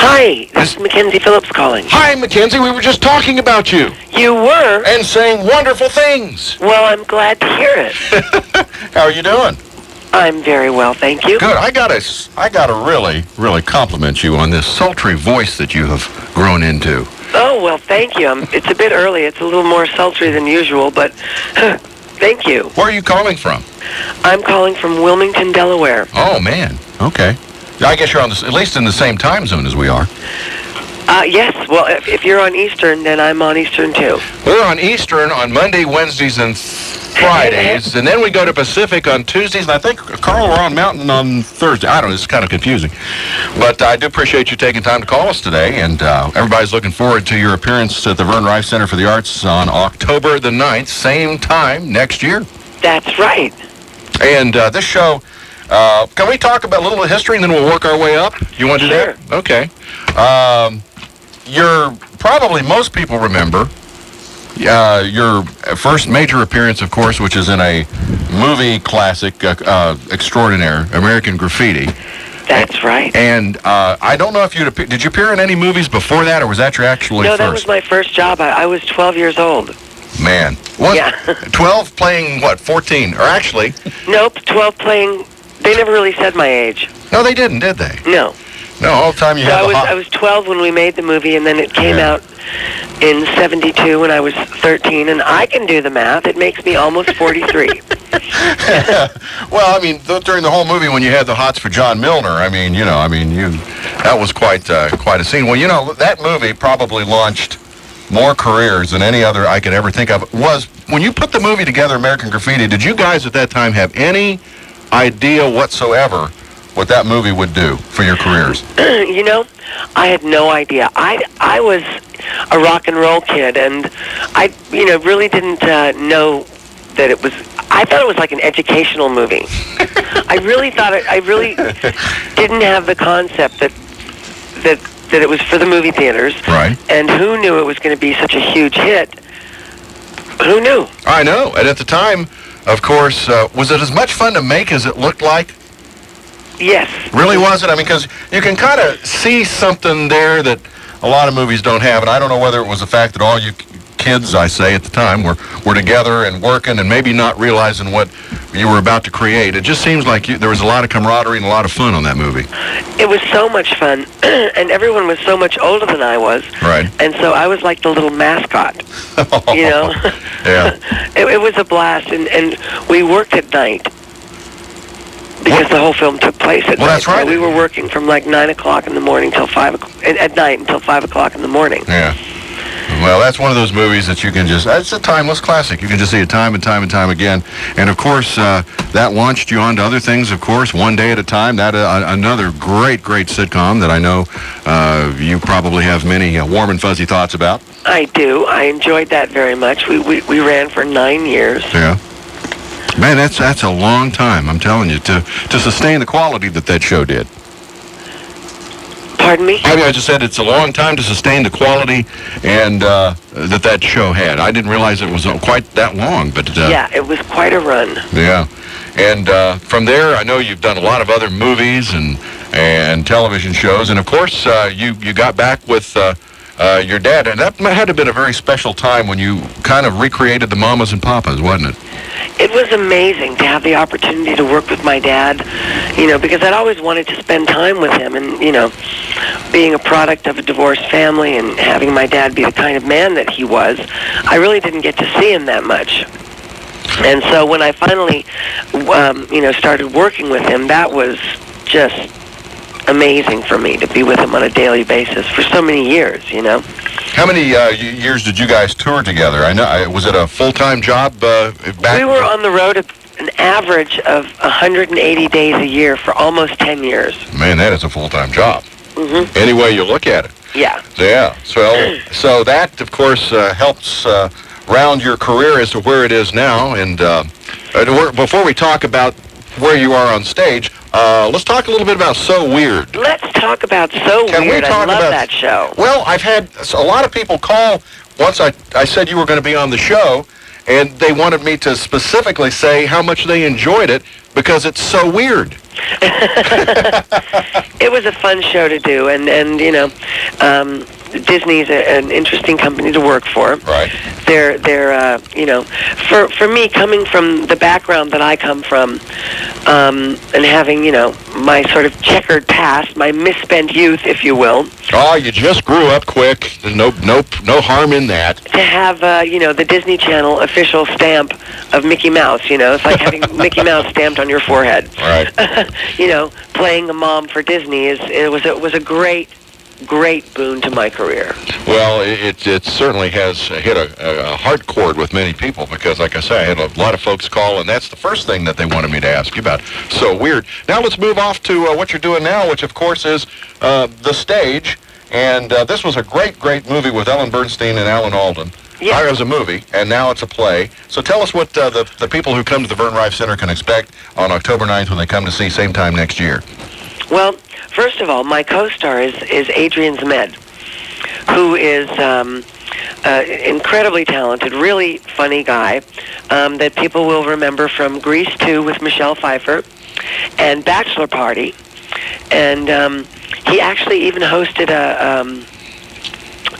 Hi, this is Mackenzie Phillips calling. Hi, Mackenzie. We were just talking about you You were? and saying wonderful things. Well, I'm glad to hear it. How are you doing? I'm very well, thank you. Good. I gotta, I gotta really, really compliment you on this sultry voice that you have grown into. Oh, well, thank you. Um it's a bit early. It's a little more sultry than usual, but thank you. Where are you calling from? I'm calling from Wilmington, Delaware. Oh man. Okay. I guess you're on the, at least in the same time zone as we are. Uh, yes, well, if, if you're on Eastern, then I'm on Eastern, too. We're on Eastern on Monday, Wednesdays, and Fridays, and then we go to Pacific on Tuesdays, and I think, Carl, we're on Mountain on Thursday. I don't know, it's kind of confusing. But I do appreciate you taking time to call us today, and uh, everybody's looking forward to your appearance at the Vern Riffe Center for the Arts on October the 9th, same time next year. That's right. And uh, this show, uh, can we talk about a little history, and then we'll work our way up? You want to do that? Okay. Um, you're probably, most people remember uh, your first major appearance, of course, which is in a movie classic uh, uh, extraordinaire, American Graffiti. That's right. And uh, I don't know if you'd appear, did you appear in any movies before that, or was that your actually no, first? that was my first job. I, I was 12 years old. Man, what? Yeah. 12 playing what? 14, or actually, Nope, 12 playing. They never really said my age. no, they didn't, did they? No. No, all the time you So had I was. I was 12 when we made the movie, and then it came Yeah. out in 72 when I was 13. And I can do the math; it makes me almost 43. well, I mean, th- during the whole movie, when you had the hots for John Milner, I mean, you know, I mean, you, that was quite, uh, quite a scene. Well, you know, that movie probably launched more careers than any other I could ever think of. Was when you put the movie together, American Graffiti, did you guys at that time have any idea whatsoever what that movie would do for your careers? you know, I had no idea. I I was a rock and roll kid, and I you know really didn't uh, know that it was. I thought it was like an educational movie. I really thought it. I really didn't have the concept that that that it was for the movie theaters. Right. And who knew it was going to be such a huge hit? Who knew? I know. And at the time, of course, uh, was it as much fun to make as it looked like? Yes. Really was it? I mean, because you can kind of see something there that a lot of movies don't have, and I don't know whether it was the fact that all you kids, I say at the time, were were together and working, and maybe not realizing what you were about to create. It just seems like you, there was a lot of camaraderie and a lot of fun on that movie. It was so much fun, and everyone was so much older than I was. Right. And so I was like the little mascot. you know. Yeah. it, it was a blast, and and we worked at night because the whole film took place at Well, night. that's right. So we were working from like nine o'clock in the morning till five o'clock at, at night until five o'clock in the morning. Yeah. Well, that's one of those movies that you can just, it's a timeless classic. You can just see it time and time and time again. And of course, uh, that launched you on to other things, of course, One Day at a Time. That uh, Another great, great sitcom that I know uh, you probably have many uh, warm and fuzzy thoughts about. I do. I enjoyed that very much. We we, we ran for nine years. Yeah. Man, that's that's a long time, I'm telling you, to, to sustain the quality that that show did. Pardon me? I mean, I just said it's a long time to sustain the quality and uh, that that show had. I didn't realize it was uh, quite that long, but uh, Yeah, it was quite a run. Yeah. And uh, from there, I know you've done a lot of other movies and and television shows, and of course, uh, you you got back with uh, your dad, and that had to have been a very special time when you kind of recreated the Mamas and Papas, wasn't it? It was amazing to have the opportunity to work with my dad, you know, because I'd always wanted to spend time with him. And, you know, being a product of a divorced family and having my dad be the kind of man that he was, I really didn't get to see him that much. And so when I finally, um, you know, started working with him, that was just amazing for me to be with him on a daily basis for so many years, you know. How many uh, years did you guys tour together? I know. I, was it a full-time job uh, back? We were on the road an average of 180 days a year for almost 10 years. Man, that is a full-time job. hmm Any way you look at it. Yeah. Yeah. So, so that of course uh, helps uh, round your career as to where it is now. And uh, uh, before we talk about where you are on stage, uh, let's talk a little bit about So Weird. Let's talk about So Can we Weird. I love about- that show. Well, I've had a lot of people call once I, I said you were going to be on the show, and they wanted me to specifically say how much they enjoyed it because it's so weird. it was a fun show to do, and and you know, um, Disney's a, an interesting company to work for. Right. They're they're uh, you know, for for me coming from the background that I come from, um, and having you know my sort of checkered past, my misspent youth, if you will. Oh, you just grew up quick. There's no no no harm in that. To have uh, you know the Disney Channel official stamp of Mickey Mouse, you know, it's like having Mickey Mouse stamped on your forehead. Right. you know, playing a mom for Disney is it was it was a great great boon to my career. Well, it, it certainly has hit a, a hard chord with many people because, like I say, I had a lot of folks call, and that's the first thing that they wanted me to ask you about. So weird. Now let's move off to uh, what you're doing now, which, of course, is uh, the stage. And uh, this was a great, great movie with Ellen Burstyn and Alan Alden. Yeah. It was a movie, and now it's a play. So tell us what uh, the, the people who come to the Vern Riffe Center can expect on October 9th when they come to see same time next year. Well, first of all, my co-star is, is Adrian Zmed, who is um, uh, incredibly talented, really funny guy um, that people will remember from Grease 2 with Michelle Pfeiffer and Bachelor Party. And um, he actually even hosted a, um,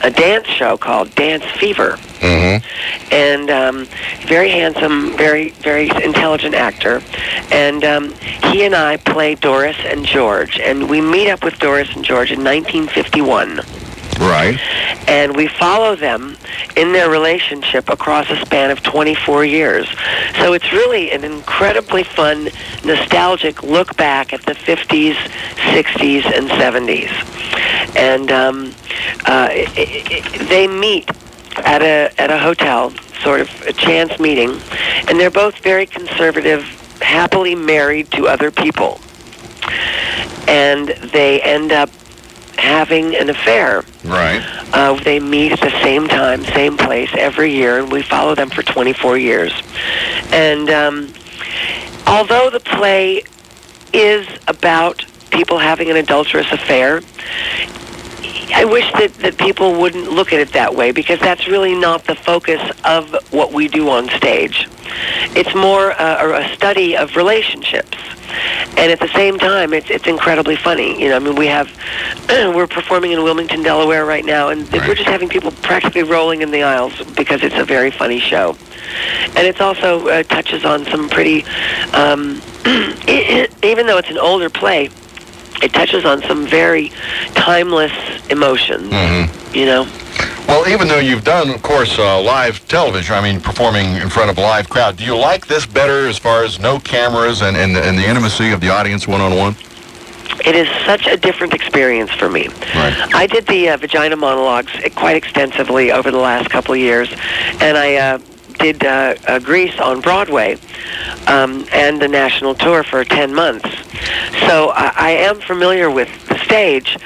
a dance show called Dance Fever Mm-hmm. and um, very handsome, very very intelligent actor. And um, he and I play Doris and George, and we meet up with Doris and George in 1951, Right. and we follow them in their relationship across a span of 24 years. So it's really an incredibly fun, nostalgic look back at the 50s, 60s, and 70s. And um, uh, i i they meet at a at a hotel, sort of a chance meeting, and they're both very conservative, happily married to other people, and they end up having an affair. Right. Uh, they meet at the same time, same place every year, and we follow them for 24 years. And um, although the play is about people having an adulterous affair, I wish that, that people wouldn't look at it that way because that's really not the focus of what we do on stage. It's more uh, a study of relationships. And at the same time, it's it's incredibly funny. You know, I mean, we have we're performing in Wilmington, Delaware right now, and Right. we're just having people practically rolling in the aisles because it's a very funny show. And it's also uh, touches on some pretty, um, even though it's an older play, it touches on some very timeless emotions. Mm-hmm. You know, Well, even though you've done, of course, uh, live television, I mean, performing in front of a live crowd, do you like this better as far as no cameras and, and, and the intimacy of the audience one-on-one? it is such a different experience for me. Right. I did the uh, vagina monologues quite extensively over the last couple of years, and I uh, did uh, uh, Grease on Broadway um, and the national tour for 10 months. So I, I am familiar with the stage,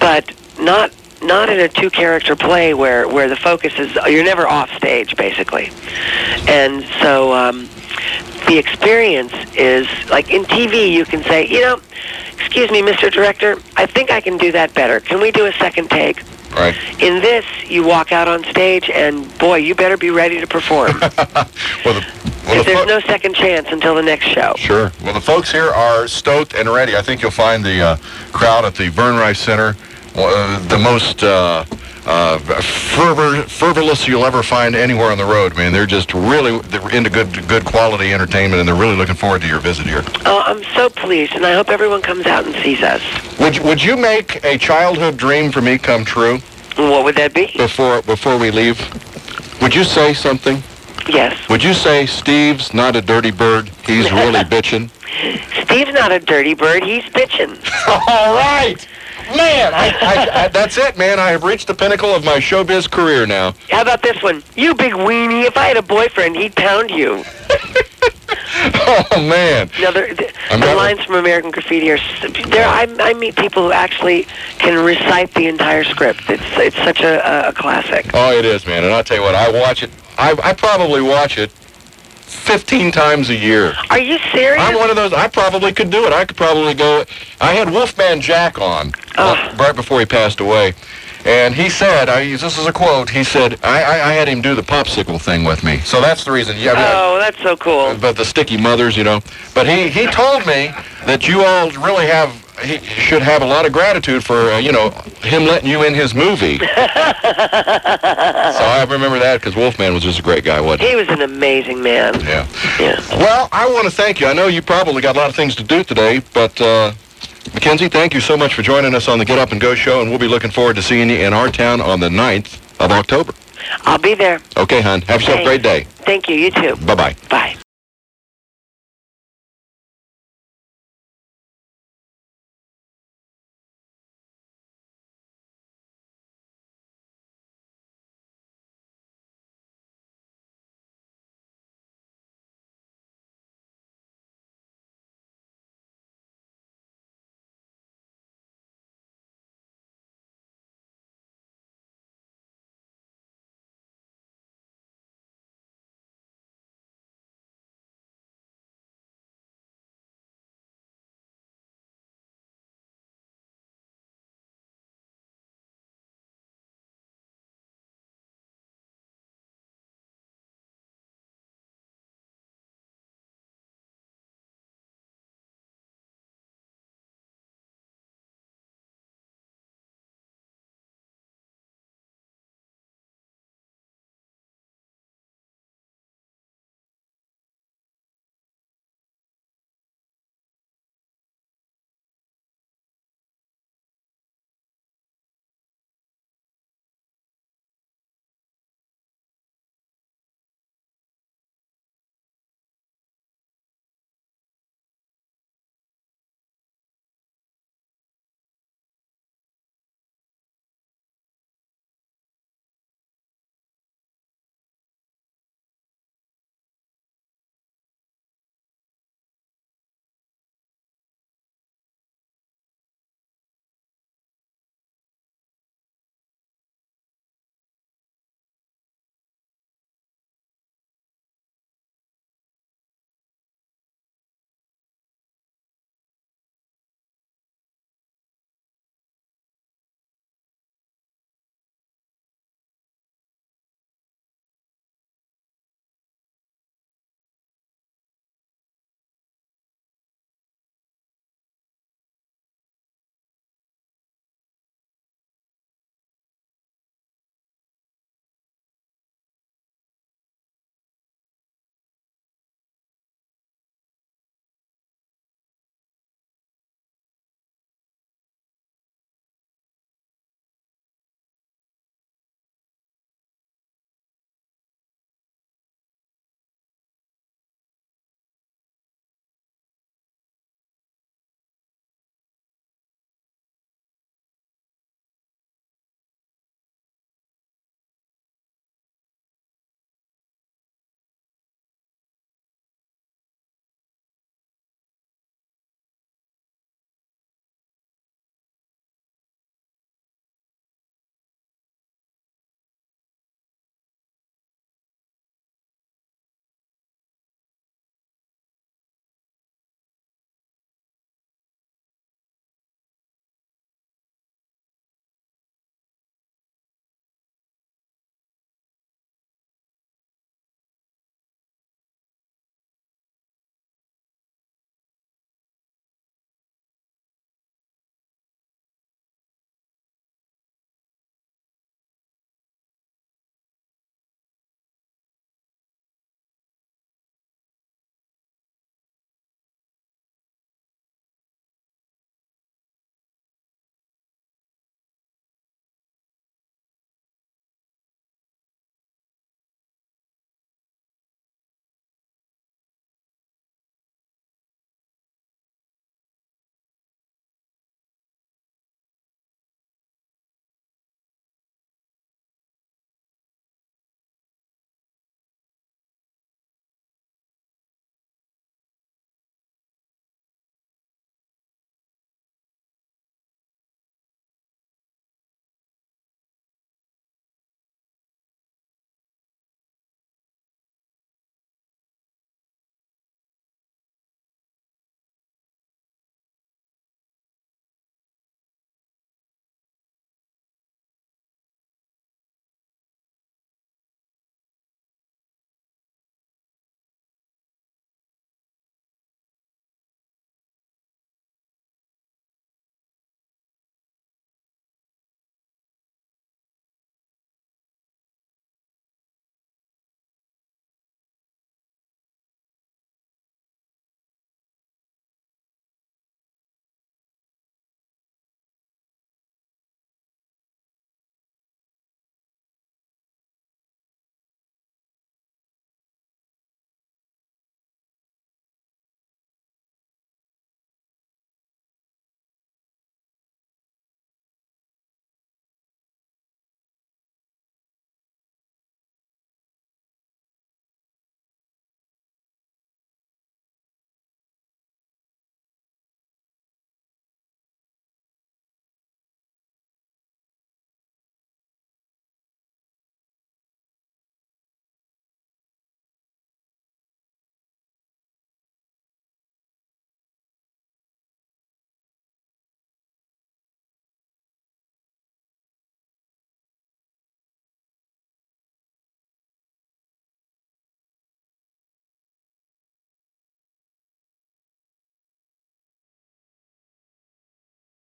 but not not in a two character play where where the focus is you're never off stage basically, and so. Um, the experience is like in TV you can say, you know, excuse me, Mr. Director, I think I can do that better. Can we do a second take? Right. In this, you walk out on stage and boy, you better be ready to perform. Well, the, well, the there's no second chance until the next show. Sure. Well, the folks here are stoked and ready. I think you'll find the uh, crowd at the Vern Riffe Center uh, the most uh, uh, fervor, fervorless you'll ever find anywhere on the road. I mean, they're just really they're into good, good quality entertainment, and they're really looking forward to your visit here. Oh, I'm so pleased, and I hope everyone comes out and sees us. Would you, would you make a childhood dream for me come true What would that be? before before we leave? Would you say something? Yes. Would you say Steve's not a dirty bird? He's really bitching. Steve's not a dirty bird. He's bitching. All right. Man, I, I, I, that's it, man. I have reached the pinnacle of my showbiz career now. How about this one? You big weenie. If I had a boyfriend, he'd pound you. Oh, man. Know, the, the, lines from American Graffiti are. There, I, I meet people who actually can recite the entire script. It's it's such a, a classic. Oh, it is, man. And I'll tell you what, I watch it. I, I probably watch it 15 times a year. Are you serious? I'm one of those. I probably could do it. I could probably go. I had Wolfman Jack on Oh. right before he passed away, And he said, I, this is a quote, he said, I, I, I had him do the popsicle thing with me. So that's the reason. Yeah, Oh, that's so cool. but the sticky mothers, you know. But he, he told me that you all really have, he should have a lot of gratitude for, uh, you know, him letting you in his movie. so I remember that because Wolfman was just a great guy, wasn't he? He was an amazing man. Yeah. Yeah. Well, I want to thank you. I know you probably got a lot of things to do today, but uh, Mackenzie, thank you so much for joining us on the Get Up and Go show, and we'll be looking forward to seeing you in our town on the 9th of October. I'll be there. Okay, hon. Have yourself a great day. Thank you. You too. Bye-bye. Bye.